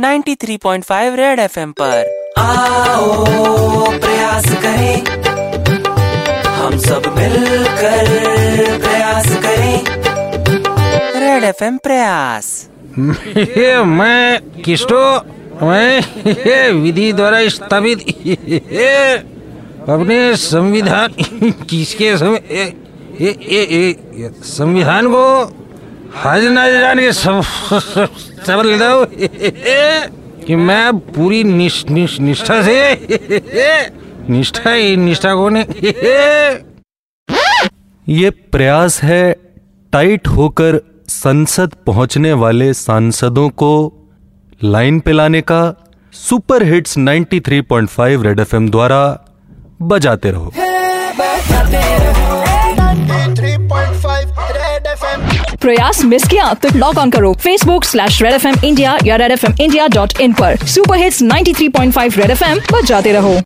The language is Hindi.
93.5 रेड एफएम पर। आओ प्रयास करें। हम सब मिलकर प्रयास करें। रेड एफएम प्रयास। ये मैं किस्टो मैं विधि द्वारा स्थापित अपने संविधान किसके समय ये ये ये, ये, ये संविधान को जान के सब सब लेता कि मैं पूरी निश, निश, निष्ठा से निष्ठा ही निष्ठा को ने ये प्रयास है टाइट होकर संसद पहुँचने वाले सांसदों को लाइन पे लाने का। सुपर हिट्स 93.5 रेड एफएम द्वारा बजाते रहो। प्रयास मिस किया तो लॉग ऑन करो। Facebook slash Red F M India या Red F M India dot in पर। Super hits 93.5 Red F M जाते रहो।